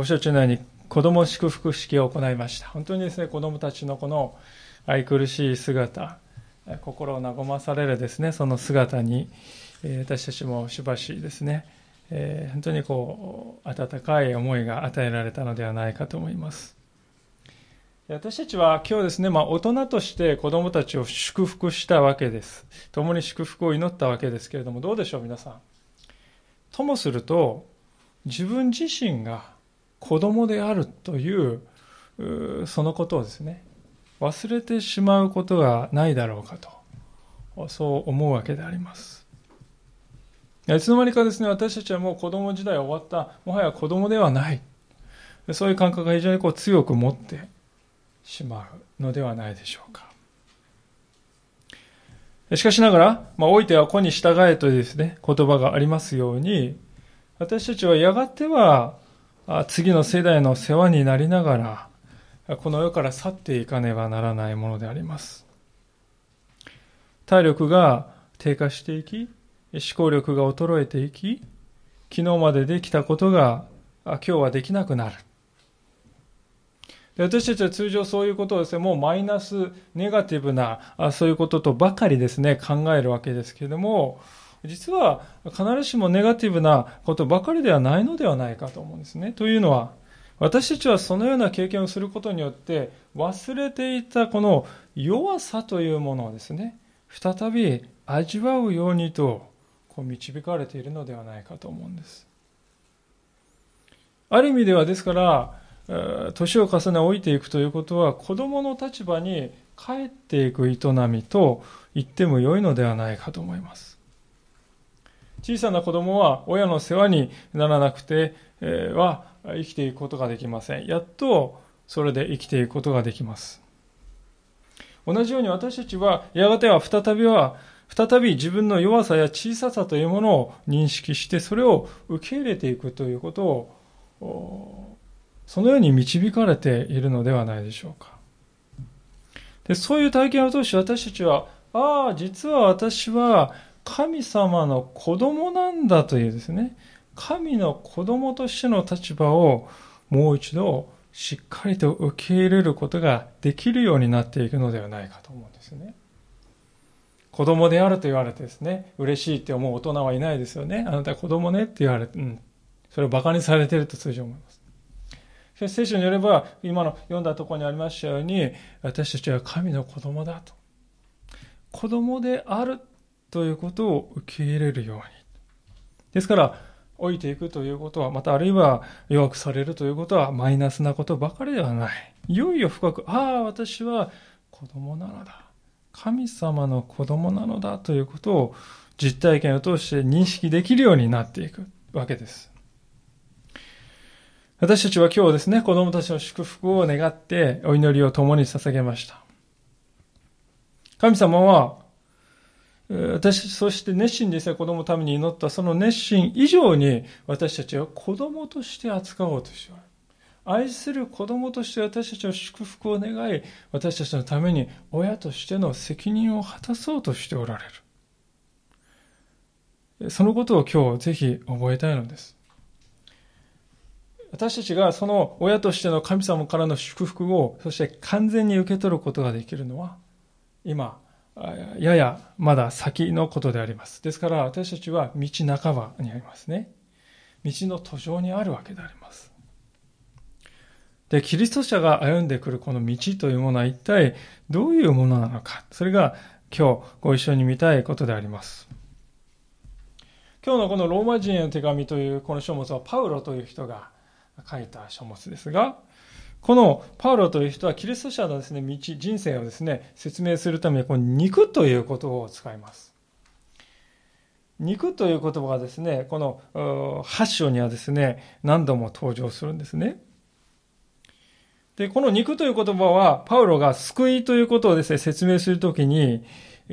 ご承知のように子供祝福式を行いました本当にですね子供たちのこの愛くるしい姿心を和まされるですねその姿に私たちもしばしですね本当にこう温かい思いが与えられたのではないかと思います私たちは今日ですね、まあ、大人として子供たちを祝福したわけです。共に祝福を祈ったわけですけれども、どうでしょう、皆さん。ともすると、自分自身が子供であるというそのことをですね忘れてしまうことがないだろうかとそう思うわけであります。いつの間にかですね私たちはもう子供時代終わったもはや子供ではない。そういう感覚が非常にこう強く持ってしまうのではないでしょうか。しかしながら、まあ、老いては子に従えというですね、言葉がありますように、私たちはやがては次の世代の世話になりながらこの世から去っていかねばならないものであります。体力が低下していき思考力が衰えていき昨日までできたことが今日はできなくなる。私たちは通常そういうことをですね、もうマイナス、ネガティブな、そういうこととばかりですね、考えるわけですけれども、実は必ずしもネガティブなことばかりではないのではないかと思うんですね。というのは、私たちはそのような経験をすることによって忘れていたこの弱さというものをですね、再び味わうようにとこう導かれているのではないかと思うんです。ある意味ではですから、年を重ね老いていくということは子供の立場に帰っていく営みと言っても良いのではないかと思います。小さな子供は親の世話にならなくては生きていくことができません。やっとそれで生きていくことができます。同じように私たちはやがては再びは再び自分の弱さや小ささというものを認識してそれを受け入れていくということをそのように導かれているのではないでしょうか。でそういう体験を通して私たちはああ実は私は神様の子供なんだというですね、神の子供としての立場をもう一度しっかりと受け入れることができるようになっていくのではないかと思うんですね。子供であると言われてですね、嬉しいって思う大人はいないですよね。あなた子供ねって言われて、うん。それを馬鹿にされていると通常思います。しかし聖書によれば、今の読んだところにありましたように、私たちは神の子供だと。子供であるということを受け入れるように。ですから、老いていくということは、またあるいは弱くされるということはマイナスなことばかりではない。いよいよ深く、ああ、私は子供なのだ。神様の子供なのだということを実体験を通して認識できるようになっていくわけです。私たちは今日ですね、子供たちの祝福を願ってお祈りを共に捧げました。神様は私、そして熱心にですね、子供のために祈ったその熱心以上に私たちは子供として扱おうとしておる。愛する子供として私たちは祝福を願い、私たちのために親としての責任を果たそうとしておられる。そのことを今日ぜひ覚えたいのです。私たちがその親としての神様からの祝福を、そして完全に受け取ることができるのは、今、ややまだ先のことであります。ですから私たちは道半ばにありますね。道の途上にあるわけであります。で、キリスト者が歩んでくるこの道というものは一体どういうものなのか。それが今日ご一緒に見たいことであります。今日のこのローマ人への手紙というこの書物はパウロという人が書いた書物ですが、このパウロという人はキリスト者のですね、道、人生をですね、説明するために、この肉という言葉を使います。肉という言葉がですね、この8章にはですね、何度も登場するんですね。で、この肉という言葉は、パウロが救いということをですね、説明するときに、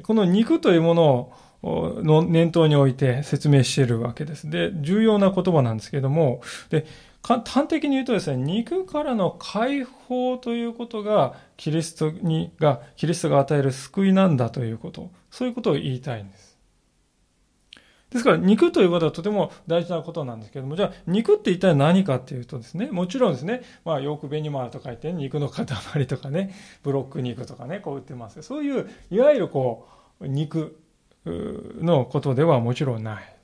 この肉というものをの念頭に置いて説明しているわけです。で、重要な言葉なんですけれども、で、端的に言うとですね、肉からの解放ということが、キリストに、が、キリストが与える救いなんだということ、そういうことを言いたいんです。ですから肉ということはとても大事なことなんですけども、じゃあ肉って一体何かっていうとですね、もちろんですね、まあよくベニマーと書いて肉の塊とかね、ブロック肉とかね、こう売ってますそういう、いわゆるこう、肉のことではもちろんない。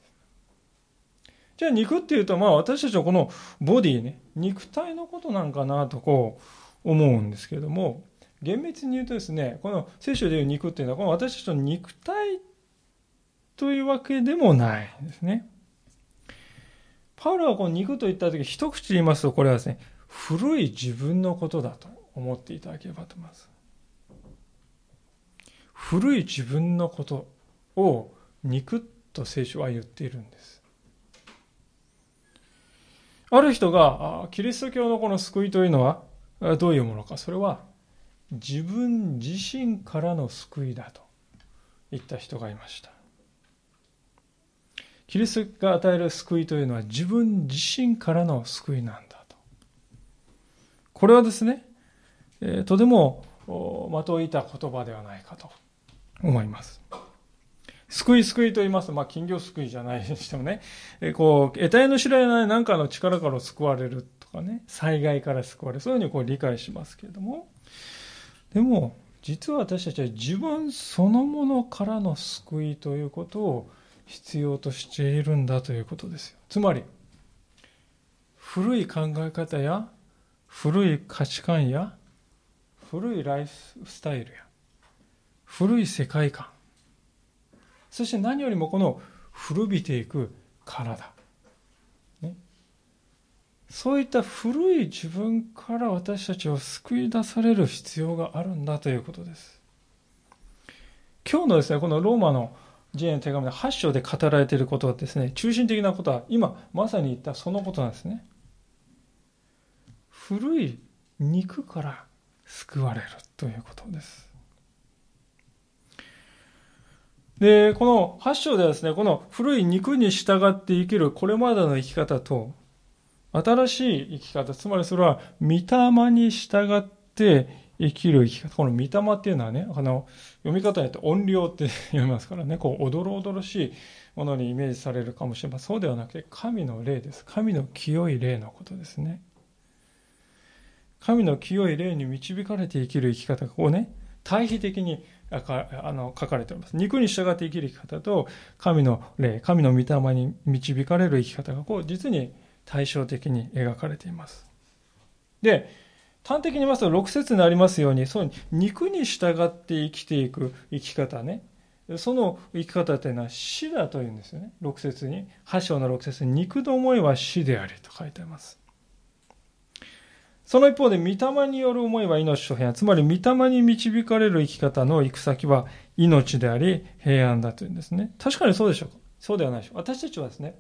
じゃあ肉っていうと、まあ私たちはこのボディね、肉体のことなんかなとこう思うんですけれども、厳密に言うとですね、この聖書でいう肉っていうのは、この私たちの肉体というわけでもないんですね。パウロはこの肉と言ったとき、一口言いますと、これはですね、古い自分のことだと思っていただければと思います。古い自分のことを肉と聖書は言っているんです。ある人が、キリスト教のこの救いというのはどういうものか。それは自分自身からの救いだと言った人がいました。キリストが与える救いというのは自分自身からの救いなんだと。これはですね、え、とても的をいた言葉ではないかと思います。救い救いと言います。と、まあ、金魚救いじゃないにしてもね、え、こう、得体の知らない何かの力から救われるとかね、災害から救われる、そういうふうにこう理解しますけれども、でも、実は私たちは自分そのものからの救いということを必要としているんだということですよ。つまり、古い考え方や古い価値観や古いライフスタイルや古い世界観そして何よりもこの古びていく体ねそういった古い自分から私たちを救い出される必要があるんだということです。今日のですね、このローマのジェーン手紙の8章で語られていることはですね、中心的なことは今まさに言ったそのことなんですね。古い肉から救われるということです。で、この8章ではですね、この古い肉に従って生きるこれまでの生き方と、新しい生き方、つまりそれは、御霊に従って生きる生き方。この御霊っていうのはね、あの、読み方によって音量って読みますからね、こう、おどろおどろしいものにイメージされるかもしれません。そうではなくて、神の霊です。神の清い霊のことですね。神の清い霊に導かれて生きる生き方が、こうね、対比的にあの書かれております。肉に従って生きる生き方と、神の霊、神の御霊に導かれる生き方が、こう、実に対照的に描かれています。で、端的に言いますと、6節にありますように、そう肉に従って生きていく生き方ね。その生き方というのは死だというんですよね。6節に。8章の6節に、肉の思いは死でありと書いてあります。その一方で、御霊による思いは命と平安。つまり、御霊に導かれる生き方の行く先は命であり、平安だというんですね。確かにそうでしょうか？そうではないでしょう。私たちはですね、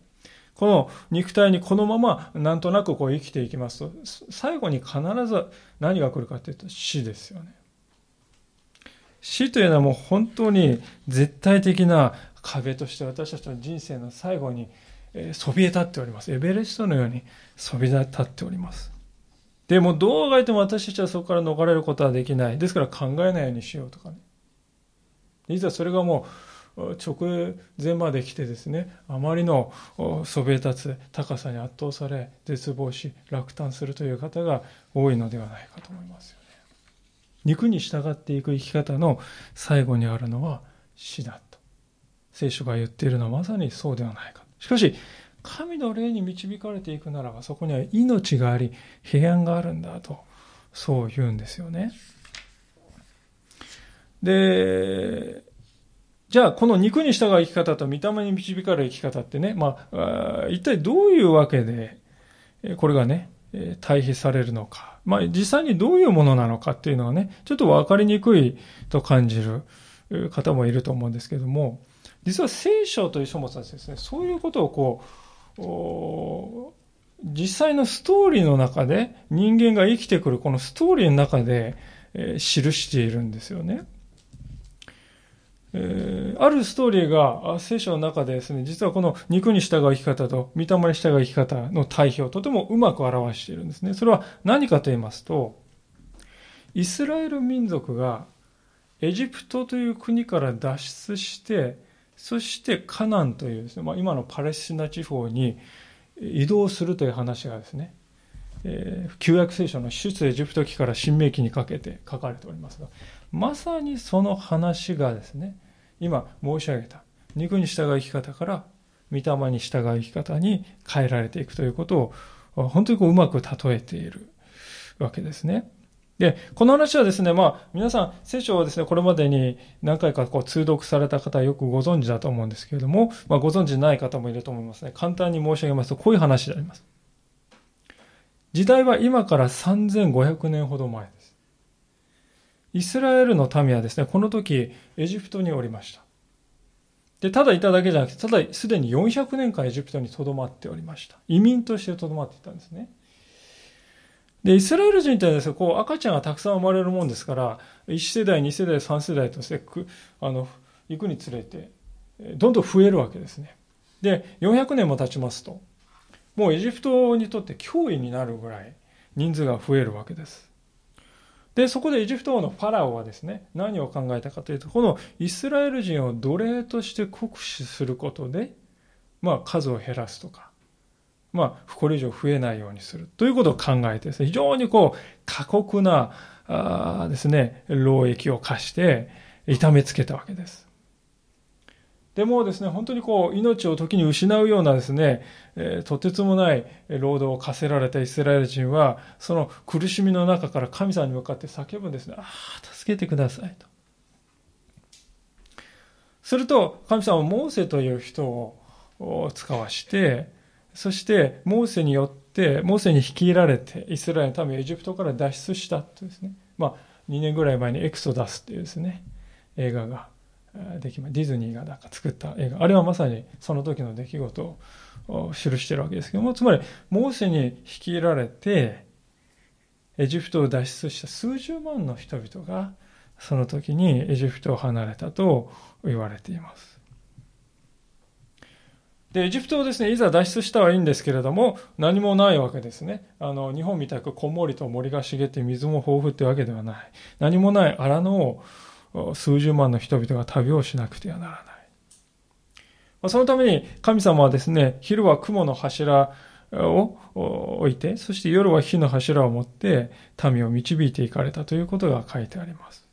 この肉体にこのままなんとなくこう生きていきますと、最後に必ず何が来るかというと死ですよね。死というのはもう本当に絶対的な壁として私たちの人生の最後にそびえ立っております。エベレストのようにそびえ立っております。でもどうあがいても私たちはそこから逃れることはできない。ですから考えないようにしようとかね。実はそれがもう直前まで来てですねあまりのそびえ立つ高さに圧倒され絶望し落胆するという方が多いのではないかと思いますよね肉に従っていく生き方の最後にあるのは死だと聖書が言っているのはまさにそうではないかしかし神の霊に導かれていくならばそこには命があり平安があるんだとそう言うんですよねでじゃあ、この肉に従う生き方と御霊に導かれる生き方ってね、まあ、一体どういうわけで、これがね、対比されるのか。まあ、実際にどういうものなのかっていうのはね、ちょっとわかりにくいと感じる方もいると思うんですけども、実は聖書という書物はですね、そういうことをこう、実際のストーリーの中で人間が生きてくるこのストーリーの中で、え記しているんですよね。えー、あるストーリーが聖書の中でですね、実はこの肉に従う生き方と御霊に従う生き方の対比をとてもうまく表しているんですね。それは何かと言いますと、イスラエル民族がエジプトという国から脱出して、そしてカナンというですね、まあ、今のパレスチナ地方に移動するという話がですね、えー、旧約聖書の出エジプト記から新明記にかけて書かれておりますが、まさにその話がですね、今申し上げた肉に従う生き方から御霊に従う生き方に変えられていくということを本当にこううまく例えているわけですね。で、この話はですね、まあ、皆さん、聖書をですね、これまでに何回かこう通読された方はよくご存知だと思うんですけれども、まあ、ご存知ない方もいると思いますね。簡単に申し上げますと、こういう話であります。時代は今から3500年ほど前です。イスラエルの民はですね、この時、エジプトにおりました。で、ただいただけじゃなくて、ただすでに400年間エジプトにとどまっておりました。移民としてとどまっていたんですね。で、イスラエル人ってですね、こう赤ちゃんがたくさん生まれるもんですから、1世代、2世代、3世代としてあの行くにつれて、どんどん増えるわけですね。で、400年も経ちますと、もうエジプトにとって脅威になるぐらい人数が増えるわけです。で、そこでエジプト王のファラオはですね、何を考えたかというと、このイスラエル人を奴隷として酷使することで、まあ数を減らすとか、まあ、これ以上増えないようにするということを考えてですね、非常にこう、過酷な、あですね、労役を課して、痛めつけたわけです。でもですね、本当にこう、命を時に失うようなですね、えー、とてつもない労働を課せられたイスラエル人は、その苦しみの中から神様に向かって叫ぶんですね。ああ、助けてくださいと。すると、神様はモーセという人を使わして、そしてモーセによってモーセに率いられてイスラエルの民はエジプトから脱出したとですね、まあ、2年ぐらい前にエクソダスっていうですね映画ができまディズニーがなんか作った映画。あれはまさにその時の出来事を記してるわけですけどもつまりモーセに率いられてエジプトを脱出した数十万の人々がその時にエジプトを離れたと言われています。で、エジプトをですね、いざ脱出したはいいんですけれども、何もないわけですね。あの、日本みたくこんもりと森が茂って水も豊富ってわけではない。何もない荒野を数十万の人々が旅をしなくてはならない。そのために神様はですね、昼は雲の柱を置いて、そして夜は火の柱を持って民を導いていかれたということが書いてあります。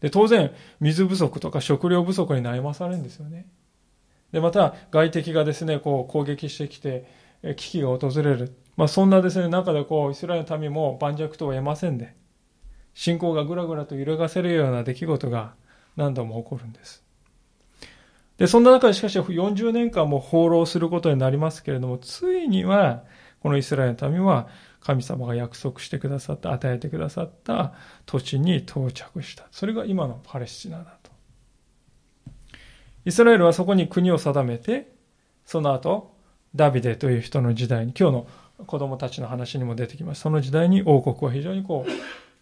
で、当然、水不足とか食料不足に悩まされるんですよね。で、また外敵がですね、こう攻撃してきて、危機が訪れる。まあそんなですね、中でこう、イスラエルの民も盤石とは得ませんで、信仰がぐらぐらと揺るがせるような出来事が何度も起こるんです。で、そんな中でしかし40年間も放浪することになりますけれども、ついには、このイスラエルの民は神様が約束してくださった、与えてくださった土地に到着した。それが今のパレスチナだ。イスラエルはそこに国を定めて、その後、ダビデという人の時代に、今日の子供たちの話にも出てきます。その時代に王国は非常にこう、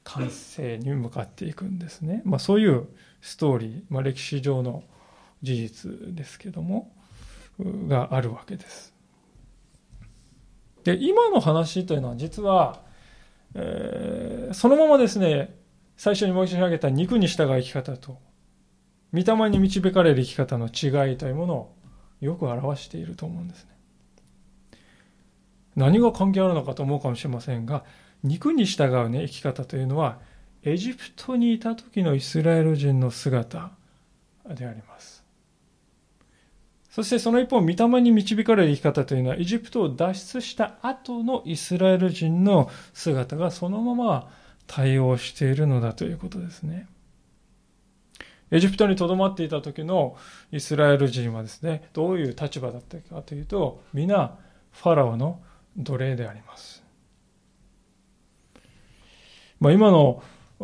完成に向かっていくんですね。まあそういうストーリー、まあ歴史上の事実ですけども、があるわけです。で、今の話というのは実は、えー、そのままですね、最初に申し上げた肉に従う生き方と御霊に導かれる生き方の違いというものをよく表していると思うんですね。何が関係あるのかと思うかもしれませんが、肉に従うね、生き方というのは、エジプトにいた時のイスラエル人の姿であります。そしてその一方、御霊に導かれる生き方というのは、エジプトを脱出した後のイスラエル人の姿がそのまま対応しているのだということですね。エジプトにとどまっていた時のイスラエル人はですね、どういう立場だったかというと、皆、ファラオの奴隷であります。まあ、今の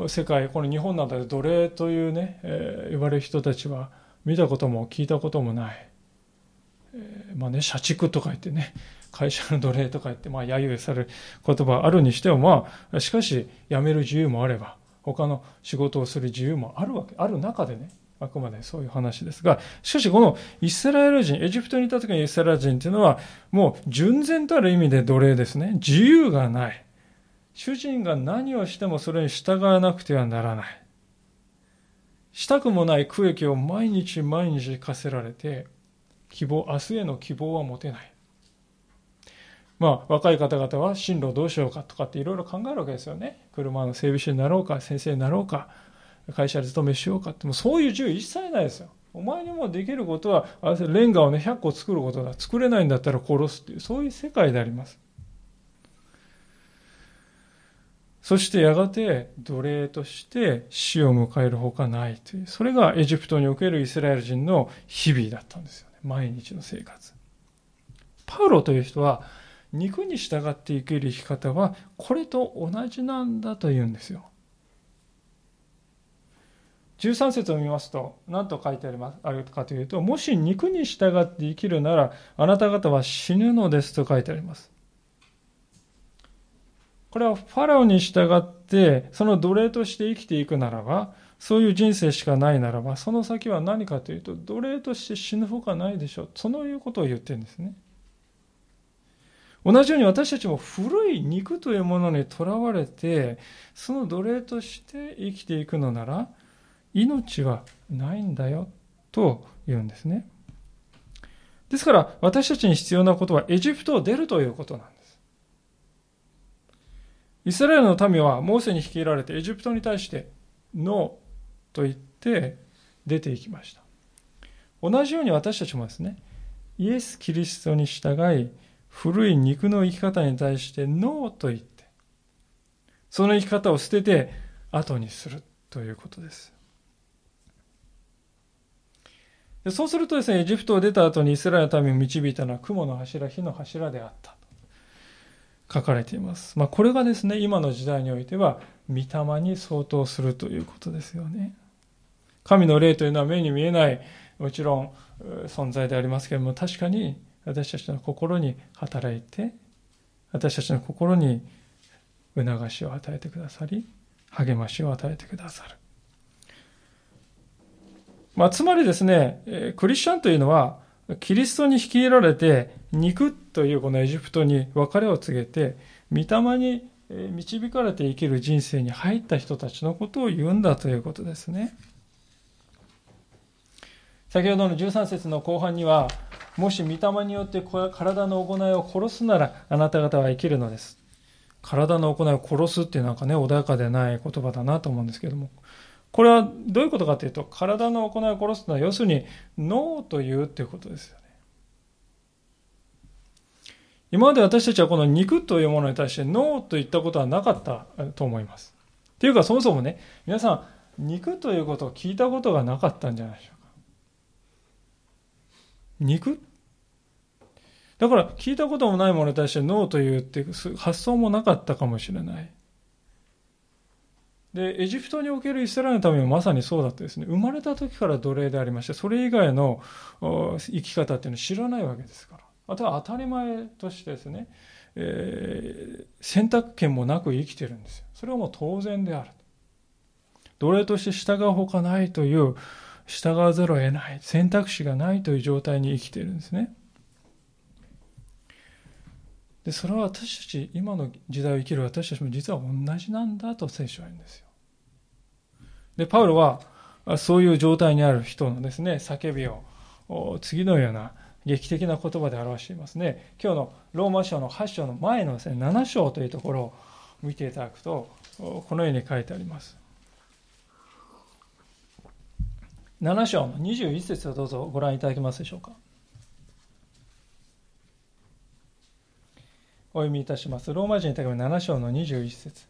世界、この日本などで奴隷というね、えー、言われる人たちは見たことも聞いたこともない。えー、まあね、社畜とか言ってね、会社の奴隷とか言って、まあ、揶揄される言葉あるにしても、まあ、しかし、辞める自由もあれば、他の仕事をする自由もあるわけ、ある中でね、あくまでそういう話ですが、しかしこのイスラエル人、エジプトにいた時のイスラエル人っていうのは、もう純然たる意味で奴隷ですね。自由がない。主人が何をしてもそれに従わなくてはならない。したくもない区域を毎日毎日課せられて、希望、明日への希望は持てない。まあ、若い方々は進路どうしようかとかっていろいろ考えるわけですよね。車の整備士になろうか、先生になろうか、会社で勤めしようかって、もうそういう自由一切ないですよ。お前にもできることは、あれレンガをね、100個作ることだ。作れないんだったら殺すっていう、そういう世界であります。そしてやがて奴隷として死を迎えるほかないという、それがエジプトにおけるイスラエル人の日々だったんですよね。毎日の生活。パウロという人は、肉に従って生きる生き方は、これと同じなんだと言うんですよ。13節を見ますと、何と書いてありますあるかというと、もし肉に従って生きるなら、あなた方は死ぬのですと書いてあります。これはファラオに従って、その奴隷として生きていくならば、そういう人生しかないならば、その先は何かというと、奴隷として死ぬほかないでしょう。そのいうことを言ってるんですね。同じように私たちも古い肉というものにとらわれて、その奴隷として生きていくのなら、命はないんだよと言うんですね。ですから私たちに必要なことはエジプトを出るということなんです。イスラエルの民はモーセに率いられてエジプトに対してノーと言って出ていきました。同じように私たちもですね、イエス・キリストに従い、古い肉の生き方に対してノーと言って、その生き方を捨てて後にするということです。そうするとですね、エジプトを出た後にイスラエルの民を導いたのは雲の柱、火の柱であったと。書かれています。まあ、これがですね、今の時代においては、御霊に相当するということですよね。神の霊というのは目に見えない、もちろん存在でありますけれども、確かに私たちの心に働いて、私たちの心に促しを与えてくださり、励ましを与えてくださる。まあ、つまりですね、クリスチャンというのは、キリストに率いられて、肉というこのエジプトに別れを告げて、御霊に導かれて生きる人生に入った人たちのことを言うんだということですね。先ほどの13節の後半には、もし御霊によって体の行いを殺すならあなた方は生きるのです。体の行いを殺すっていうなんかね、穏やかでない言葉だなと思うんですけども。これはどういうことかというと、体の行いを殺すのは要するにノーというっていうことですよね。今まで私たちはこの肉というものに対してノーと言ったことはなかったと思います。っていうかそもそもね、皆さん、肉ということを聞いたことがなかったんじゃないでしょう。肉？だから聞いたこともないものに対してノーというって発想もなかったかもしれない。で、エジプトにおけるイスラエルの民もまさにそうだったですね。生まれた時から奴隷でありまして、それ以外の生き方っていうのを知らないわけですから。あとは当たり前としてですね、えー、選択権もなく生きてるんですよ。それはもう当然である。奴隷として従うほかないという、従わざるを得ない、選択肢がないという状態に生きているんですね。でそれは私たち今の時代を生きる私たちも実は同じなんだと聖書は言うんですよ。でパウロはそういう状態にある人のですね叫びを次のような劇的な言葉で表していますね。今日のローマ書の8章の前のですね7章というところを見ていただくとこのように書いてあります。7章の21節をどうぞご覧いただけますでしょうか。お読みいたします。ローマ人に手紙7章の21節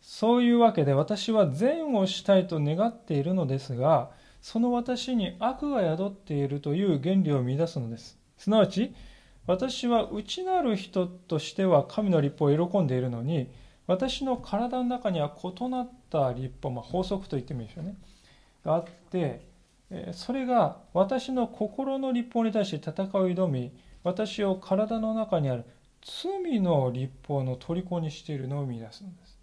そういうわけで私は善をしたいと願っているのですが、その私に悪が宿っているという原理を乱すのです。すなわち、私は内なる人としては神の立法を喜んでいるのに、私の体の中には異なった立法、まあ、法則と言ってもいいでしょうね、があって、それが私の心の立法に対して戦いを挑み、私を体の中にある罪の立法の虜にしているのを見出すのです。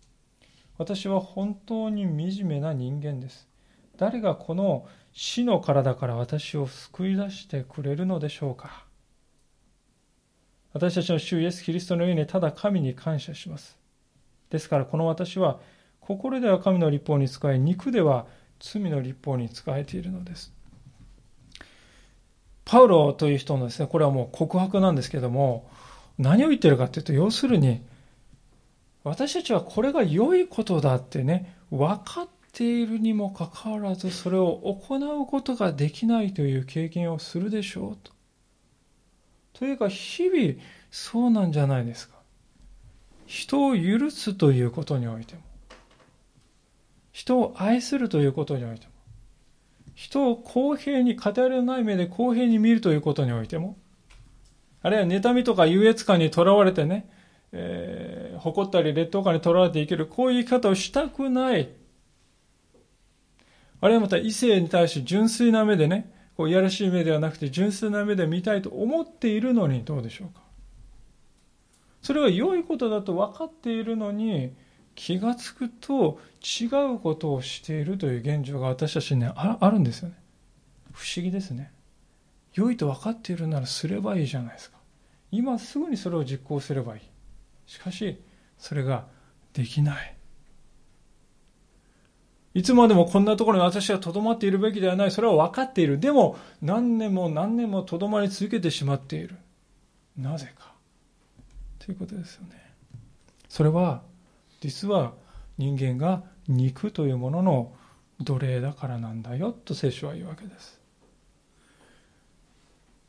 私は本当に惨めな人間です。誰がこの死の体から私を救い出してくれるのでしょうか私たちの主イエス・キリストのようにただ神に感謝します。ですからこの私は心では神の立法に使い肉では罪の立法に仕えているのです。パウロという人のですね、これはもう告白なんですけども、何を言ってるかというと、要するに、私たちはこれが良いことだってね、分かっているにもかかわらず、それを行うことができないという経験をするでしょうと。というか、日々そうなんじゃないですか。人を許すということにおいても、人を愛するということにおいても、人を公平に、偏りのない目で公平に見るということにおいても、あるいは妬みとか優越感にとらわれてね、えー、誇ったり劣等感にとらわれていける、こういう生き方をしたくない。あるいはまた異性に対して純粋な目でね、こういやらしい目ではなくて純粋な目で見たいと思っているのにどうでしょうか。それは良いことだと分かっているのに、気がつくと違うことをしているという現状が私たちに、ね、あるんですよね。不思議ですね。良いと分かっているならすればいいじゃないですか。今すぐにそれを実行すればいい。しかし、それができない。いつまでもこんなところに私はとどまっているべきではない。それは分かっている。でも、何年も何年もとどまり続けてしまっている。なぜか。ということですよね。それは、実は人間が肉というものの奴隷だからなんだよと聖書は言うわけです。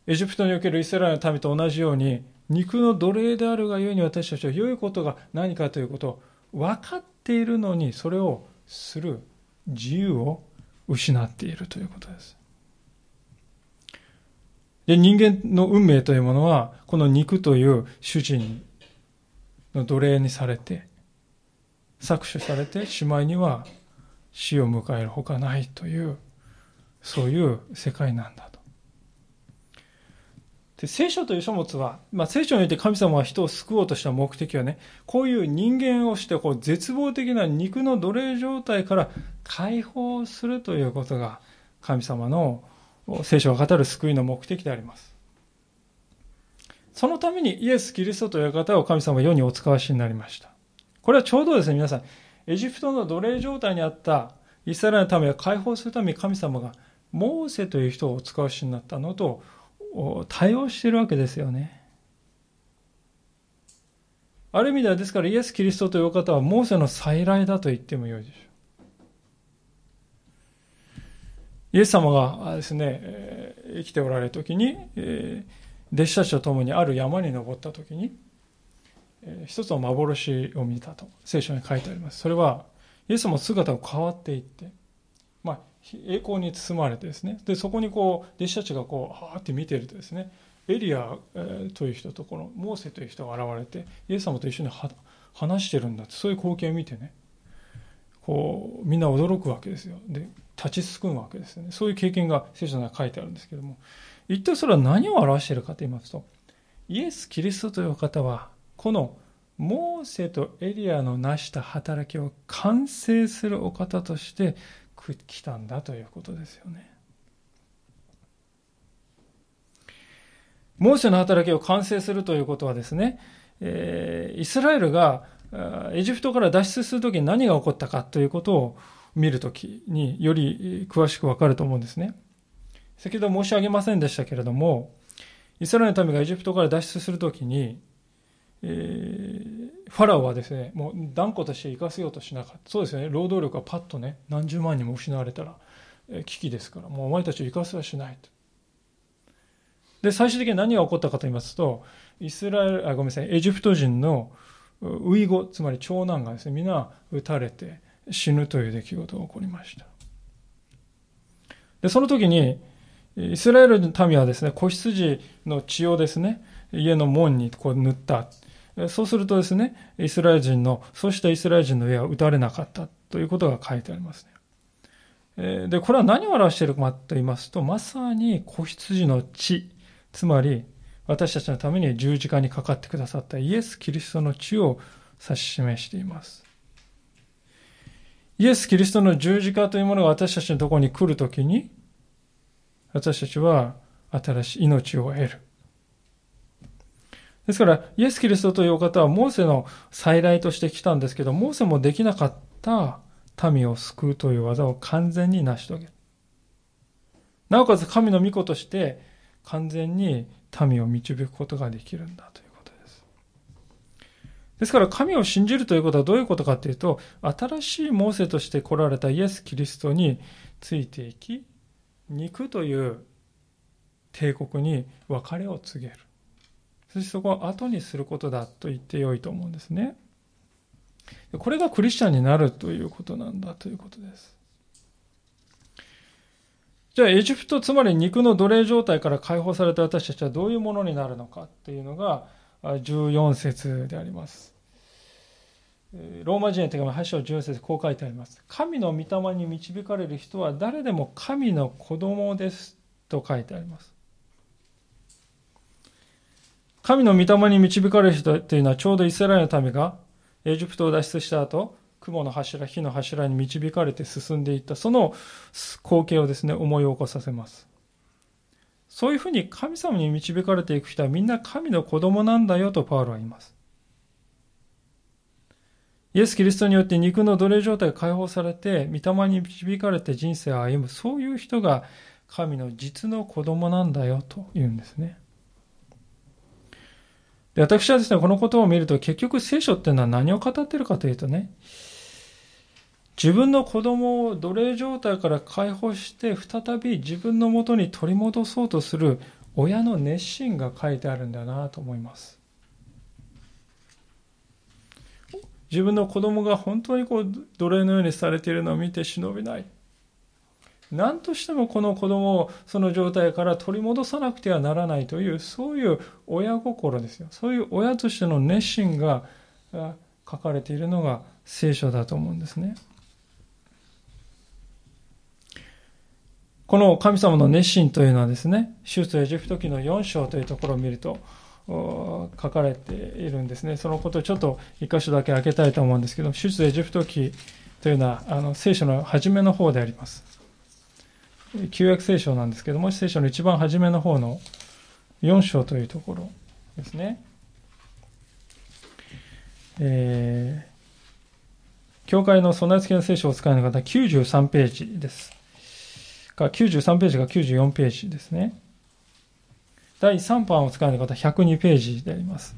エジプトにおけるイスラエルの民と同じように肉の奴隷であるがゆえに私たちは良いことが何かということを分かっているのにそれをする自由を失っているということです。で人間の運命というものはこの肉という主人の奴隷にされて搾取されてしまいには死を迎えるほかないというそういう世界なんだと。で聖書という書物は、まあ、聖書において神様は人を救おうとした目的はねこういう人間をしてこう絶望的な肉の奴隷状態から解放するということが神様の聖書が語る救いの目的であります。そのためにイエス・キリストという方を神様は世にお使わしになりました。これはちょうどですね、皆さん、エジプトの奴隷状態にあったイスラエルのためを解放するために神様がモーセという人をお使わしになったのと対応しているわけですよね。ある意味ではですからイエス・キリストという方はモーセの再来だと言ってもよいでしょう。イエス様がですね、生きておられる時に、弟子たちと共にある山に登った時に、一つの幻を見たと聖書に書いてあります。それは、イエス様姿が変わっていって、まあ、栄光に包まれてですね、で、そこにこう、弟子たちがこう、はーって見てるとですね、エリアという人とこのモーセという人が現れて、イエス様と一緒に話してるんだって、そういう光景を見てね、こう、みんな驚くわけですよ。で、立ちすくむわけですよね。そういう経験が聖書の中に書いてあるんですけども、一体それは何を表しているかと言いますと、イエス・キリストという方は、このモーセとエリアの成した働きを完成するお方として来たんだということですよね。モーセの働きを完成するということはですね、えー、イスラエルがエジプトから脱出するときに何が起こったかということを見るときにより詳しくわかると思うんですね。先ほど申し上げませんでしたけれども、イスラエルの民がエジプトから脱出するときに、えー、ファラオはですね、もう断固として生かせようとしなかった。そうですね、労働力がパッとね、何十万人も失われたら、え、危機ですから、もうお前たちを生かせはしないと。で、最終的に何が起こったかと言いますと、イスラエル、あ、ごめんなさい、エジプト人のウイゴ、つまり長男がですね、皆撃たれて死ぬという出来事が起こりました。で、その時に、イスラエルの民はですね、子羊の血をですね、家の門にこう塗った。そうするとですね、イスラエル人の、そうしたイスラエル人の上は撃たれなかったということが書いてありますね。で、これは何を表しているかと言いますと、まさに子羊の血、つまり私たちのために十字架にかかってくださったイエス・キリストの血を指し示しています。イエス・キリストの十字架というものが私たちのところに来るときに、私たちは新しい命を得る。ですから、イエス・キリストというお方はモーセの再来として来たんですけど、モーセもできなかった民を救うという技を完全に成し遂げる。なおかつ神の御子として完全に民を導くことができるんだということです。ですから神を信じるということはどういうことかというと、新しいモーセとして来られたイエス・キリストについていき、肉という帝国に別れを告げる。そしてそこを後にすることだと言ってよいと思うんですね。これがクリスチャンになるということなんだということです。じゃあ、エジプト、つまり肉の奴隷状態から解放された私たちはどういうものになるのかっていうのが14節であります。ローマ人へ手紙8章14節こう書いてあります。神の御霊に導かれる人は誰でも神の子供ですと書いてあります。神の御霊に導かれる人というのはちょうどイスラエルの民がエジプトを脱出した後、雲の柱、火の柱に導かれて進んでいった、その光景をですね、思い起こさせます。そういうふうに神様に導かれていく人はみんな神の子供なんだよとパウロは言います。イエス・キリストによって肉の奴隷状態が解放されて、御霊に導かれて人生を歩む、そういう人が神の実の子供なんだよと言うんですね。で私はですね、このことを見ると結局聖書っていうのは何を語ってるかというとね、自分の子供を奴隷状態から解放して再び自分のもとに取り戻そうとする親の熱心が書いてあるんだなと思います。自分の子供が本当にこう奴隷のようにされているのを見て忍びない。何としてもこの子供をその状態から取り戻さなくてはならないというそういう親心ですよ。そういう親としての熱心が書かれているのが聖書だと思うんですね。この神様の熱心というのはですね出エジプト記の4章というところを見ると書かれているんですね。そのことをちょっと一箇所だけ開けたいと思うんですけど出エジプト記というのはあの聖書の初めの方であります。旧約聖書なんですけども、聖書の一番初めの方の4章というところですね。えー、教会の備え付けの聖書を使うの方、93ページです。か93ページが94ページですね。第3版を使うの方、102ページであります。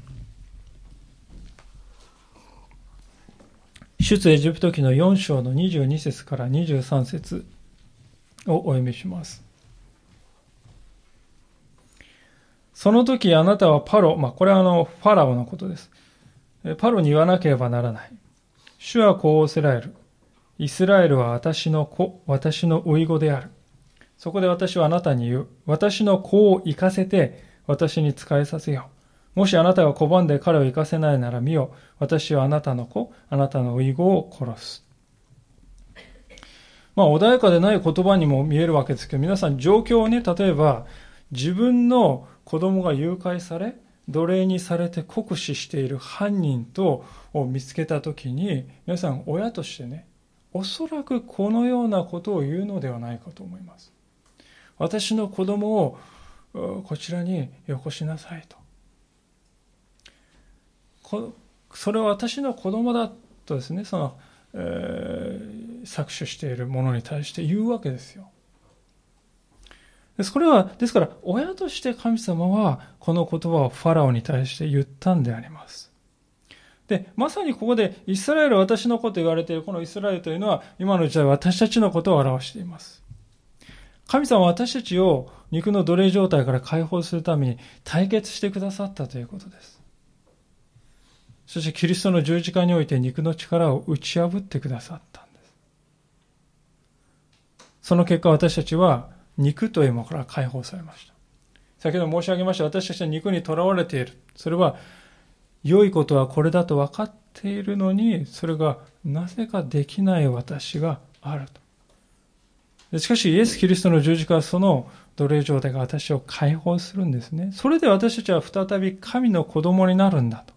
出エジプト記の4章の22節から23節をお読みします。その時あなたはパロ、まあ、これはあの、ファラオのことです。パロに言わなければならない。主はこうおせられる。イスラエルは私の子、私の甥子である。そこで私はあなたに言う。私の子を生かせて、私に仕えさせよう。もしあなたが拒んで彼を生かせないなら見よ。私はあなたの子、あなたの甥子を殺す。まあ、穏やかでない言葉にも見えるわけですけど、皆さん状況をね、例えば、自分の子供が誘拐され、奴隷にされて酷使している犯人とを見つけたときに、皆さん親としてね、おそらくこのようなことを言うのではないかと思います。私の子供をこちらによこしなさいと。それは私の子供だとですね、そのえー、搾取しているものに対して言うわけですよ。ですこれは、ですから、親として神様はこの言葉をファラオに対して言ったんであります。で、まさにここでイスラエル私のこと言われているこのイスラエルというのは今の時代私たちのことを表しています。神様は私たちを肉の奴隷状態から解放するために対決してくださったということです。そしてキリストの十字架において肉の力を打ち破ってくださった。その結果私たちは肉というものから解放されました。先ほど申し上げました私たちは肉にとらわれている。それは良いことはこれだと分かっているのに、それがなぜかできない私があると。しかしイエス・キリストの十字架はその奴隷状態が私を解放するんですね。それで私たちは再び神の子供になるんだと。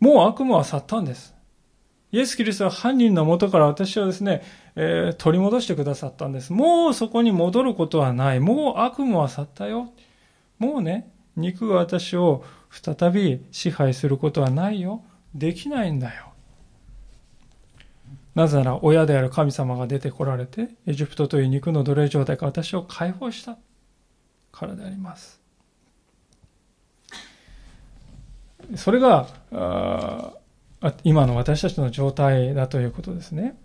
もう悪夢は去ったんです。イエス・キリストは犯人のもとから私をですね、えー、取り戻してくださったんです。もうそこに戻ることはない。もう悪夢は去ったよ。もうね、肉が私を再び支配することはないよ。できないんだよ。なぜなら親である神様が出てこられて、エジプトという肉の奴隷状態から私を解放したからであります。それが、今の私たちの状態だということですね。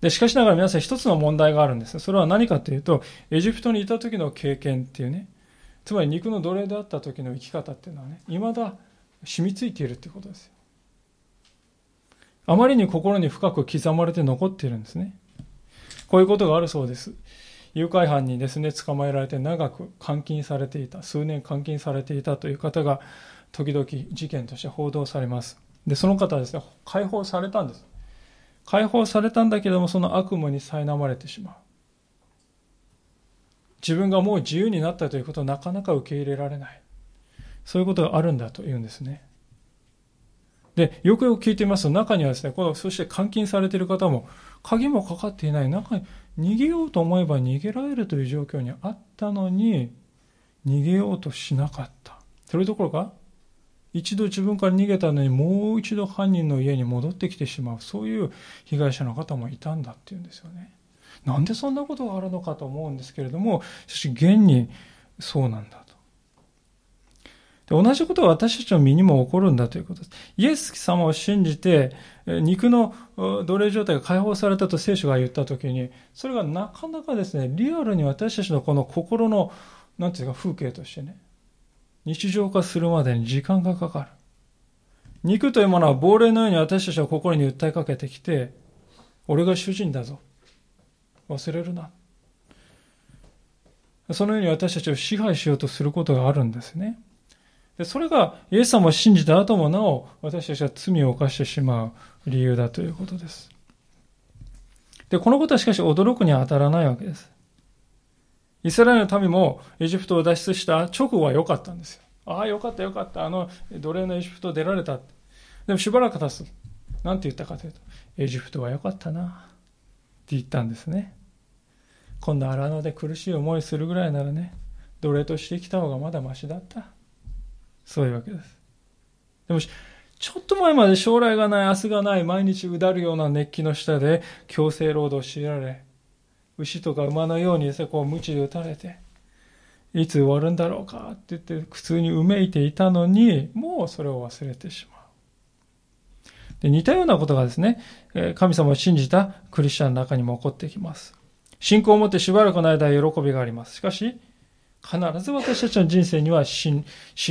で、しかしながら皆さん一つの問題があるんです。それは何かというと、エジプトにいた時の経験っていうね、つまり肉の奴隷であった時の生き方っていうのはね、未だ染みついているということですよ。あまりに心に深く刻まれて残っているんですね。こういうことがあるそうです。誘拐犯にですね、捕まえられて長く監禁されていた、数年監禁されていたという方が、時々事件として報道されます。で、その方はですね、解放されたんです。解放されたんだけども、その悪夢に苛まれてしまう。自分がもう自由になったということをなかなか受け入れられない。そういうことがあるんだというんですね。で、よくよく聞いてみますと、中にはですね、この、そして監禁されている方も、鍵もかかっていない中に、逃げようと思えば逃げられるという状況にあったのに、逃げようとしなかった。それどころか、一度自分から逃げたのにもう一度犯人の家に戻ってきてしまう、そういう被害者の方もいたんだっていうんですよね。なんでそんなことがあるのかと思うんですけれども、しかし現にそうなんだと。で同じことが私たちの身にも起こるんだということです。イエス様を信じて、肉の奴隷状態が解放されたと聖書が言ったときに、それがなかなかですね、リアルに私たちのこの心の、なんていうか風景としてね、日常化するまでに時間がかかる。肉というものは亡霊のように私たちは心に訴えかけてきて、俺が主人だぞ。忘れるな。そのように私たちを支配しようとすることがあるんですね。でそれがイエス様を信じた後もなお私たちは罪を犯してしまう理由だということです。で、このことはしかし驚くに当たらないわけです。イスラエルの民もエジプトを脱出した直後は良かったんですよ。ああ、良かった良かった。あの奴隷のエジプト出られた。でもしばらく経つ。なんて言ったかというと、エジプトは良かったな。って言ったんですね。今度荒野で苦しい思いするぐらいならね、奴隷として生きた方がまだマシだった。そういうわけです。でも、ちょっと前まで将来がない、明日がない、毎日うだるような熱気の下で強制労働を強いられ、牛とか馬のようにですね、こう、鞭で打たれて、いつ終わるんだろうかって言って苦痛にうめいていたのに、もうそれを忘れてしまう。で似たようなことがですね、神様を信じたクリスチャンの中にも起こってきます。信仰を持ってしばらくの間喜びがあります。しかし、必ず私たちの人生には試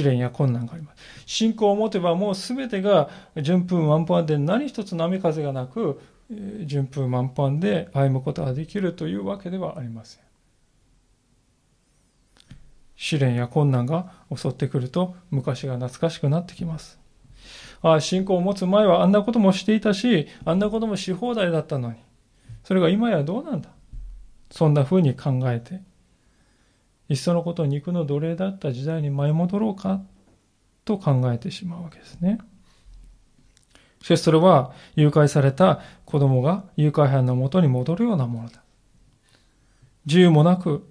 練や困難があります。信仰を持てばもう全てが順風満帆で何一つ波風がなく順風満帆で歩むことができるというわけではありません。試練や困難が襲ってくると昔が懐かしくなってきます。ああ、信仰を持つ前はあんなこともしていたし、あんなこともし放題だったのに、それが今やどうなんだ？そんな風に考えて、いっそのこと肉の奴隷だった時代に舞い戻ろうか？と考えてしまうわけですね。しかしそれは誘拐された子供が誘拐犯のもとに戻るようなものだ。自由もなく、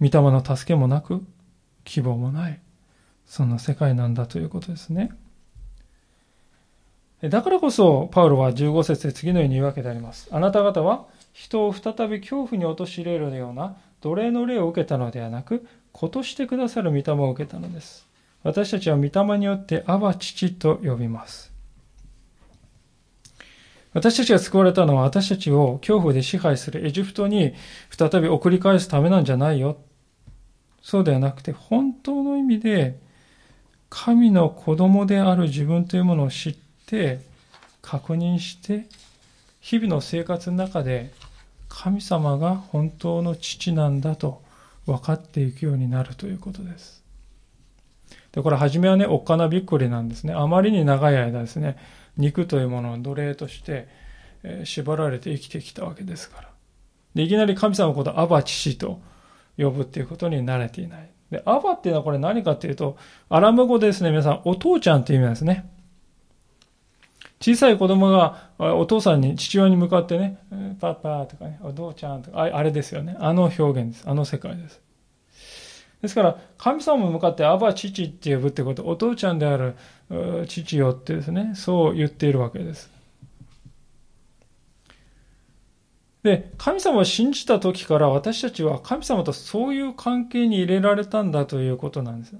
御霊の助けもなく、希望もない、そんな世界なんだということですね。だからこそ、パウロは15節で次のように言うわけであります。あなた方は人を再び恐怖に陥れるような奴隷の霊を受けたのではなく、子としてくださる御霊を受けたのです。私たちは御霊によってアバ父と呼びます。私たちが救われたのは私たちを恐怖で支配するエジプトに再び送り返すためなんじゃないよ。そうではなくて本当の意味で神の子供である自分というものを知って確認して日々の生活の中で神様が本当の父なんだと分かっていくようになるということです。で、これ初めはね、おっかなびっくりなんですね。あまりに長い間ですね、肉というものを奴隷として、え縛られて生きてきたわけですから。で、いきなり神様のことをアバ父と呼ぶっていうことに慣れていない。で、アバっていうのはこれ何かっていうと、アラム語でですね、皆さん、お父ちゃんっていう意味なんですね。小さい子供がお父さんに、父親に向かってね、パパとかね、お父ちゃんとか、あれですよね。あの表現です。あの世界です。ですから、神様に向かって、アバ父って呼ぶってこと、お父ちゃんである父よってですね、そう言っているわけです。で、神様を信じた時から私たちは神様とそういう関係に入れられたんだということなんです。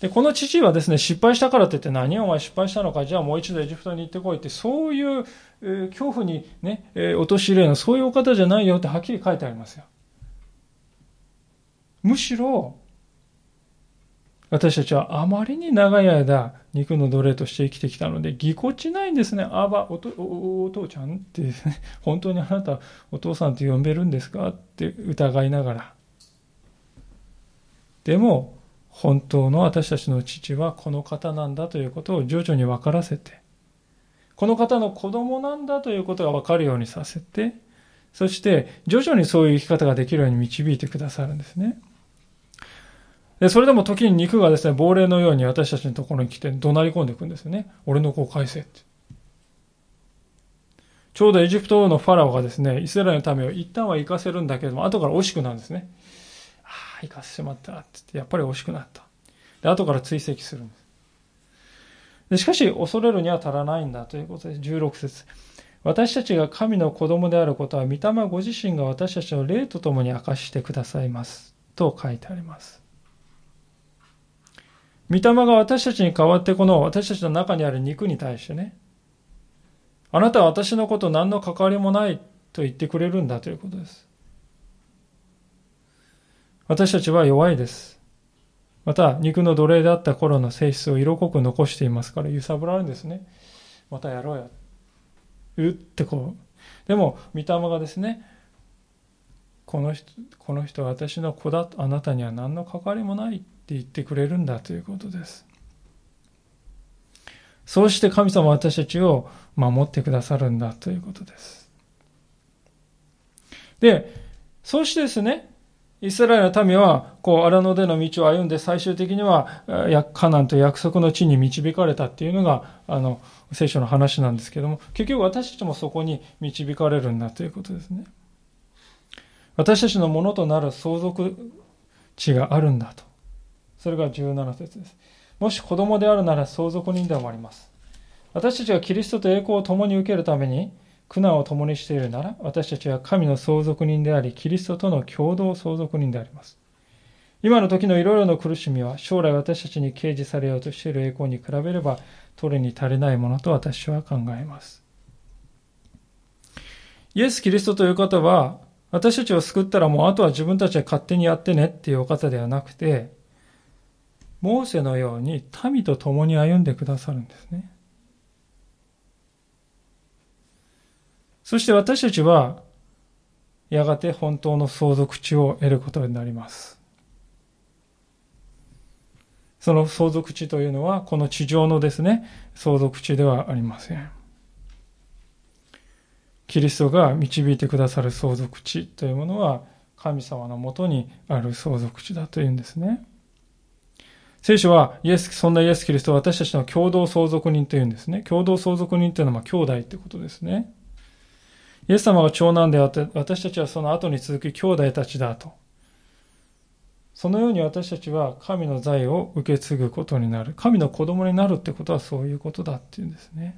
で、この父はですね、失敗したからといって何お前失敗したのか、じゃあもう一度エジプトに行ってこいって、そういう、えー、恐怖にね、えー、陥れるの、そういうお方じゃないよってはっきり書いてありますよ。むしろ、私たちはあまりに長い間、肉の奴隷として生きてきたので、ぎこちないんですね。あば、お父ちゃんって、ね、本当にあなたお父さんと呼べるんですかって疑いながら。でも、本当の私たちの父はこの方なんだということを徐々に分からせて、この方の子供なんだということが分かるようにさせて、そして徐々にそういう生き方ができるように導いてくださるんですね。で、それでも時に肉がですね、亡霊のように私たちのところに来て怒鳴り込んでいくんですよね。俺の子を返せって。ちょうどエジプト王のファラオがですね、イスラエルの民を一旦は行かせるんだけれども、後から惜しくなるんですね。ああ、行かせてしまったって言って、やっぱり惜しくなった。で、後から追跡するんです。でしかし、恐れるには足らないんだということです。16節私たちが神の子供であることは、御霊ご自身が私たちの霊とともに明かしてくださいます。と書いてあります。御霊が私たちに代わってこの私たちの中にある肉に対してね、あなたは私のこと何の関わりもないと言ってくれるんだということです。私たちは弱いです。また、肉の奴隷であった頃の性質を色濃く残していますから揺さぶられるんですね。またやろうよ。うってこう。でも、御霊がですね、この人、この人は私の子だと、あなたには何の関わりもない言ってくれるんだということです。そうして神様は私たちを守ってくださるんだということです。で、そうしてですね、イスラエルの民は、こう、荒野での道を歩んで、最終的には、カナンと約束の地に導かれたっていうのが、あの、聖書の話なんですけども、結局私たちもそこに導かれるんだということですね。私たちのものとなる相続地があるんだと。それが17節です。もし子供であるなら相続人でもあります。私たちがキリストと栄光を共に受けるために苦難を共にしているなら、私たちは神の相続人であり、キリストとの共同相続人であります。今の時のいろいろな苦しみは、将来私たちに掲示されようとしている栄光に比べれば、取れに足りないものと私は考えます。イエス・キリストという方は、私たちを救ったらもうあとは自分たちは勝手にやってねっていうお方ではなくて、モーセのように民と共に歩んでくださるんですね。そして私たちは、やがて本当の相続地を得ることになります。その相続地というのは、この地上のですね、相続地ではありません。キリストが導いてくださる相続地というものは、神様のもとにある相続地だというんですね。聖書は、イエス、そんなイエス・キリストは私たちの共同相続人というんですね。共同相続人というのは、ま、兄弟ってことですね。イエス様が長男であって、私たちはその後に続き兄弟たちだと。そのように私たちは神の財を受け継ぐことになる。神の子供になるってことはそういうことだっていうんですね。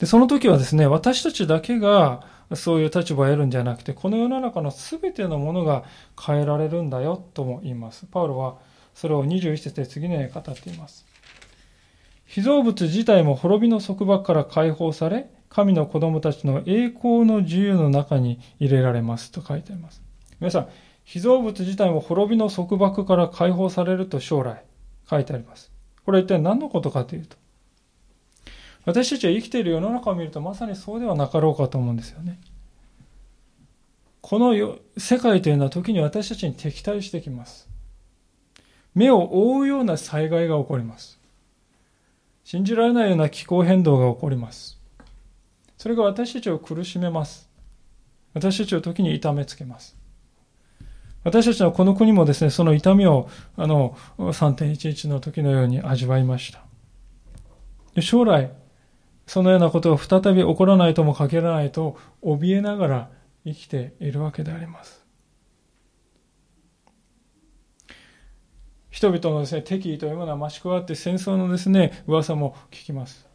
で、その時はですね、私たちだけがそういう立場を得るんじゃなくて、この世の中の全てのものが変えられるんだよとも言います。パウロはそれを21節で次のように語っています。被造物自体も滅びの束縛から解放され、神の子供たちの栄光の自由の中に入れられますと書いてあります。皆さん、被造物自体も滅びの束縛から解放されると将来書いてあります。これは一体何のことかというと、私たちは生きている世の中を見るとまさにそうではなかろうかと思うんですよね。この世界というのは時に私たちに敵対してきます。目を覆うような災害が起こります。信じられないような気候変動が起こります。それが私たちを苦しめます。私たちを時に痛めつけます。私たちはこの国もですね、その痛みをあの3.11の時のように味わいました。将来、そのようなことが再び起こらないとも限らないと怯えながら生きているわけであります。人々のですね、敵意というものは増し加わって戦争のですね、噂も聞きます。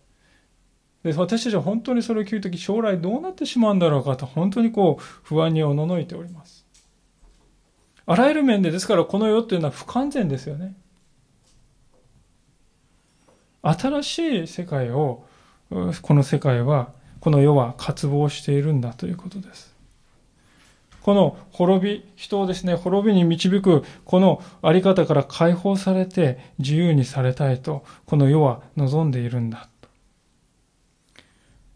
で私たちは本当にそれを聞くとき、将来どうなってしまうんだろうかと、本当にこう、不安におののいております。あらゆる面で、ですからこの世っていうのは不完全ですよね。新しい世界を、この世界は、この世は渇望しているんだということです。この滅び、人をですね、滅びに導く、このあり方から解放されて自由にされたいと、この世は望んでいるんだ。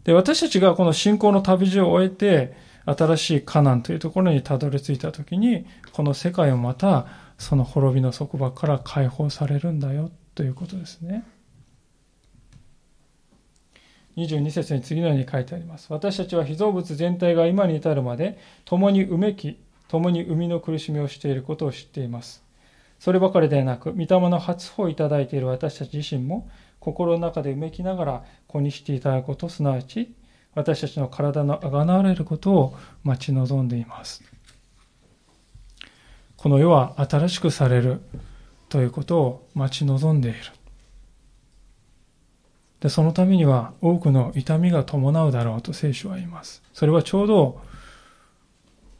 で、私たちがこの信仰の旅路を終えて、新しいカナンというところにたどり着いたときに、この世界をまたその滅びの束縛から解放されるんだよということですね。22節に次のように書いてあります。私たちは被造物全体が今に至るまで共にうめき、共に生みの苦しみをしていることを知っています。そればかりではなく、御霊の初歩をいただいている私たち自身も、心の中でうめきながら子にしていただくこと、すなわち、私たちの体のあがなわれることを待ち望んでいます。この世は新しくされるということを待ち望んでいる。で、そのためには多くの痛みが伴うだろうと聖書は言います。それはちょうど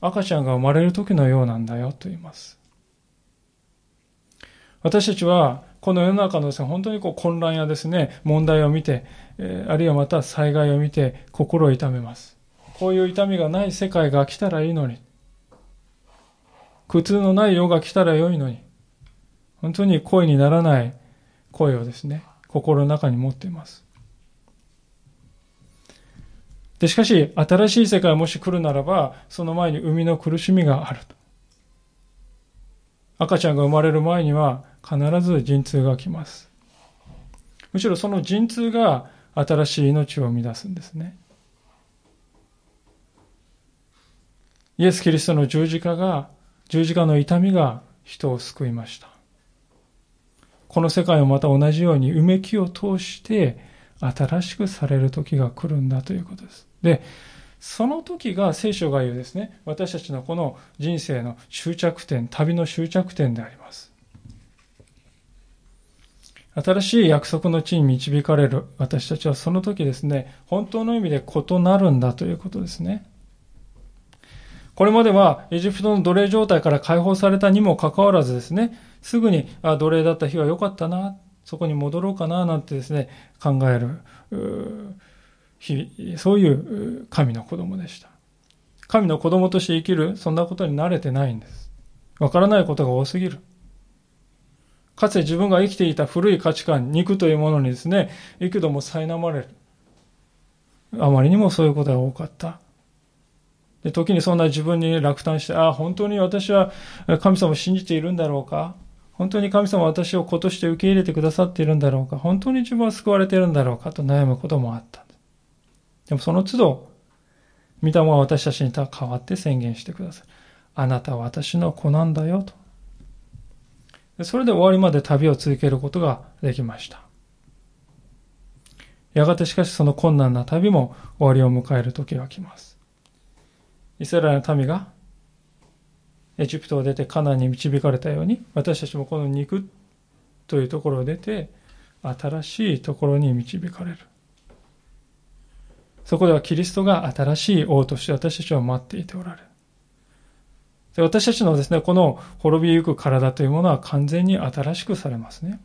赤ちゃんが生まれる時のようなんだよと言います。私たちはこの世の中のですね、本当にこう混乱やですね、問題を見て、えあるいはまた災害を見て心を痛めます。こういう痛みがない世界が来たらいいのに。苦痛のない世が来たら良いのに。本当に声にならない声をですね、心の中に持っています。で、しかし、新しい世界がもし来るならば、その前に生みの苦しみがあると。赤ちゃんが生まれる前には、必ず陣痛が来ます。むしろその陣痛が新しい命を生み出すんですね。イエス・キリストの十字架が、十字架の痛みが人を救いました。この世界をまた同じようにうめきを通して新しくされる時が来るんだということです。で、その時が聖書が言うですね、私たちのこの人生の終着点、旅の終着点であります。新しい約束の地に導かれる私たちはその時ですね、本当の意味で異なるんだということですね。これまではエジプトの奴隷状態から解放されたにもかかわらずですね、すぐにあ奴隷だった日は良かったな、そこに戻ろうかな、なんてですね、考える、日、そういう神の子供でした。神の子供として生きる、そんなことに慣れてないんです。わからないことが多すぎる。かつて自分が生きていた古い価値観、肉というものにですね、幾度も苛まれる。あまりにもそういうことが多かった。で時にそんな自分に落胆して、ああ、本当に私は神様を信じているんだろうか？本当に神様は私を子として受け入れてくださっているんだろうか？本当に自分は救われているんだろうかと悩むこともあった。でもその都度、御霊は私たちに代わって宣言してください。あなたは私の子なんだよと。それで終わりまで旅を続けることができました。やがてしかしその困難な旅も終わりを迎える時が来ます。イスラエルの民がエジプトを出てカナンに導かれたように、私たちもこの肉というところを出て、新しいところに導かれる。そこではキリストが新しい王として私たちを待っていておられる。で私たちのですね、この滅びゆく体というものは完全に新しくされますね。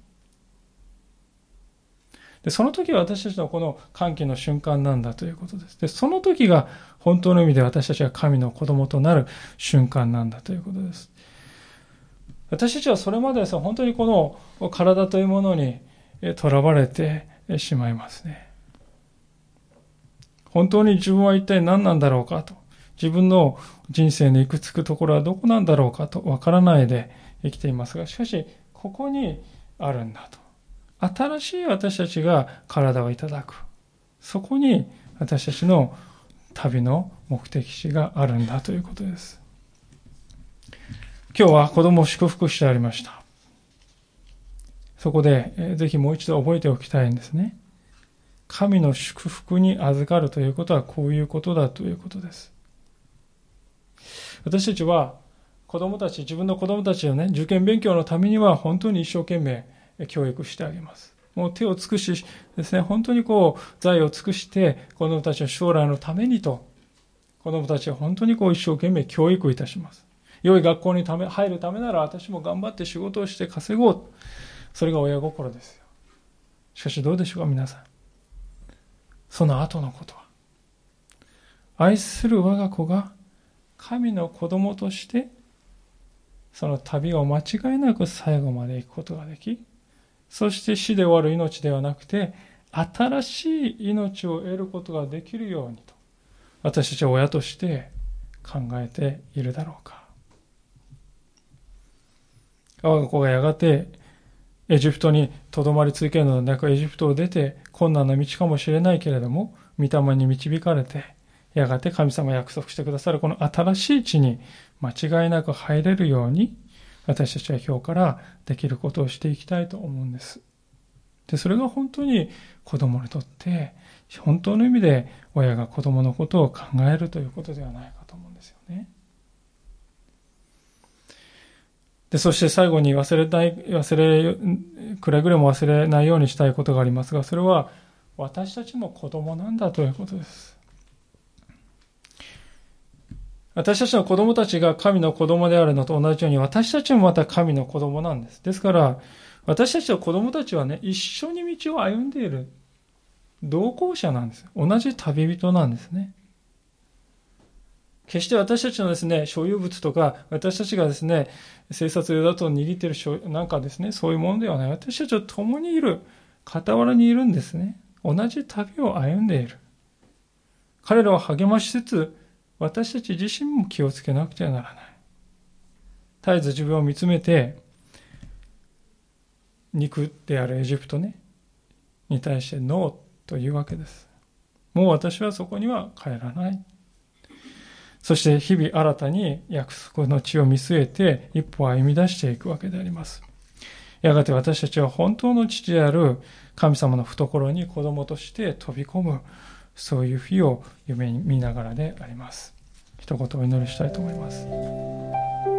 で、その時は私たちのこの歓喜の瞬間なんだということです。で、その時が本当の意味で私たちが神の子供となる瞬間なんだということです。私たちはそれまでです本当にこの体というものにとらわれてしまいますね。本当に自分は一体何なんだろうかと。自分の人生の行くつくところはどこなんだろうかとわからないで生きていますが、しかし、ここにあるんだと。新しい私たちが体をいただく。そこに私たちの旅の目的地があるんだということです。今日は子供を祝福してありました。そこで、ぜひもう一度覚えておきたいんですね。神の祝福に預かるということはこういうことだということです。私たちは子供たち、自分の子供たちをね、受験勉強のためには本当に一生懸命教育してあげます。もう手を尽くしですね、本当にこう、財を尽くして、子供たちの将来のためにと、子供たちは本当にこう一生懸命教育いたします。良い学校にため入るためなら私も頑張って仕事をして稼ごう。それが親心ですよ。しかしどうでしょうか、皆さん。その後のことは。愛する我が子が神の子供としてその旅を間違いなく最後まで行くことができ、そして死で終わる命ではなくて、新しい命を得ることができるようにと、私たちは親として考えているだろうか。我が子がやがてエジプトにとどまり続けるのではなく、エジプトを出て困難な道かもしれないけれども、御霊に導かれて、やがて神様が約束してくださるこの新しい地に間違いなく入れるように、私たちは今日からできることをしていきたいと思うんです。で、それが本当に子供にとって、本当の意味で親が子供のことを考えるということではないかと思うんですよね。で、そして最後に忘れない、忘れ、くれぐれも忘れないようにしたいことがありますが、それは私たちも子供なんだということです。私たちの子供たちが神の子供であるのと同じように、私たちもまた神の子供なんです。ですから、私たちの子供たちはね、一緒に道を歩んでいる同行者なんです。同じ旅人なんですね。決して私たちのですね、所有物とか、私たちがですね、生殺用だと握っているなんかですね、そういうものではない。私たちは共にいる、傍らにいるんですね。同じ旅を歩んでいる。彼らを励ましつつ、私たち自身も気をつけなくてはならない。絶えず自分を見つめて、肉であるエジプトね、に対してノーというわけです。もう私はそこには帰らない。そして日々新たに約束の地を見据えて一歩歩み出していくわけであります。やがて私たちは本当の父である神様の懐に子供として飛び込むそういう日を夢見ながらであります一言お祈りしたいと思います。